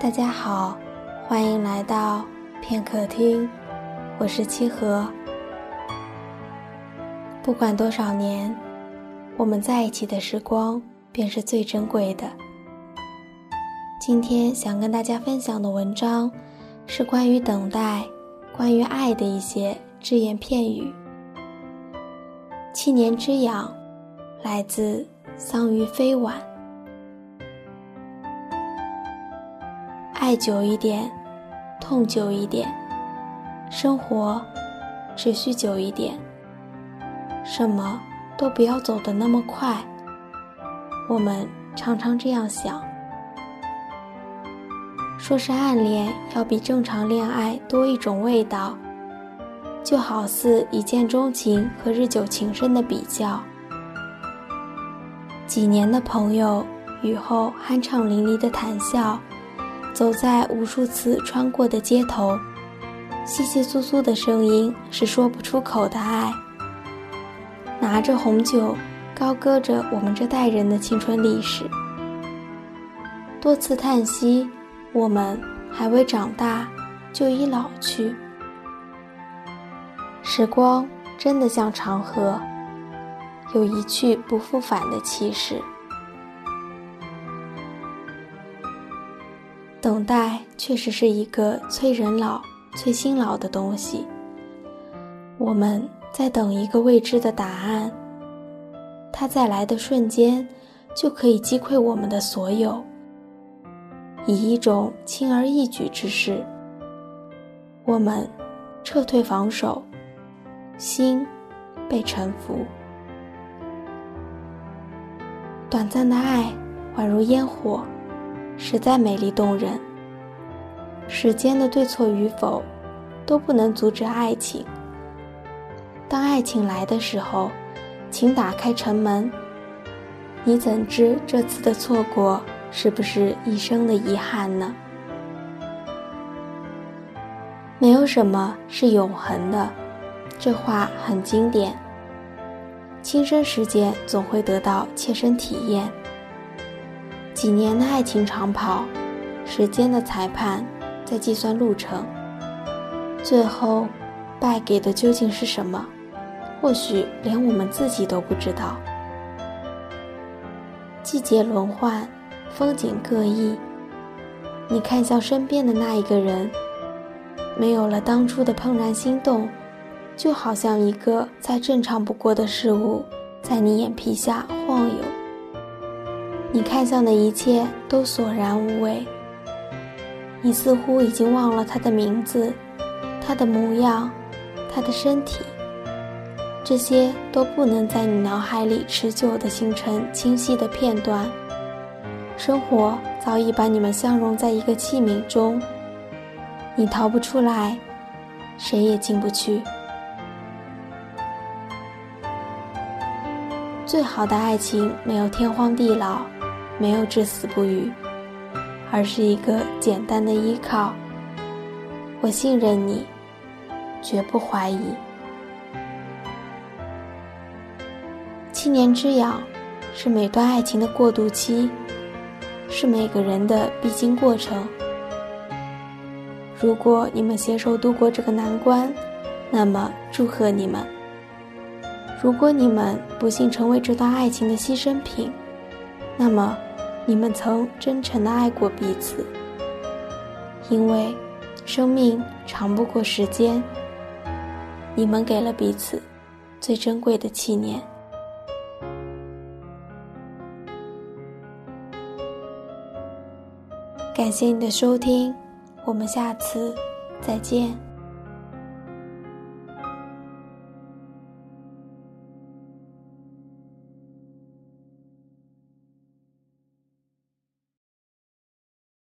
大家好，欢迎来到片刻听，我是七和。不管多少年，我们在一起的时光便是最珍贵的。今天想跟大家分享的文章，是关于等待、关于爱的一些只言片语。七年之痒，来自桑榆非晚。爱久一点，痛久一点，生活持续久一点。什么都不要走得那么快。我们常常这样想，说是暗恋要比正常恋爱多一种味道，就好似一见钟情和日久情深的比较。几年的朋友，雨后酣畅淋漓的谈笑。走在无数次穿过的街头，窸窸窣窣的声音是说不出口的爱。拿着红酒，高歌着我们这代人的青春历史。多次叹息，我们还未长大，就已老去。时光真的像长河，有一去不复返的气势。等待确实是一个催人老、催心老的东西。我们在等一个未知的答案，它在来的瞬间就可以击溃我们的所有，以一种轻而易举之势，我们撤退防守，心被臣服。短暂的爱宛如烟火。实在美丽动人。时间的对错与否，都不能阻止爱情。当爱情来的时候，请打开城门。你怎知这次的错过是不是一生的遗憾呢？没有什么是永恒的，这话很经典。亲身实践总会得到切身体验。几年的爱情长跑，时间的裁判在计算路程。最后，败给的究竟是什么？或许连我们自己都不知道。季节轮换，风景各异。你看向身边的那一个人，没有了当初的怦然心动，就好像一个再正常不过的事物，在你眼皮下晃悠。你看向的一切都索然无味。你似乎已经忘了他的名字，他的模样，他的身体。这些都不能在你脑海里持久地形成清晰的片段。生活早已把你们相融在一个器皿中，你逃不出来，谁也进不去。最好的爱情没有天荒地老。没有至死不渝，而是一个简单的依靠。我信任你，绝不怀疑。七年之痒，是每段爱情的过渡期，是每个人的必经过程。如果你们携手度过这个难关，那么祝贺你们。如果你们不幸成为这段爱情的牺牲品，那么。你们曾真诚的爱过彼此，因为生命长不过时间。你们给了彼此最珍贵的纪念。感谢你的收听，我们下次再见。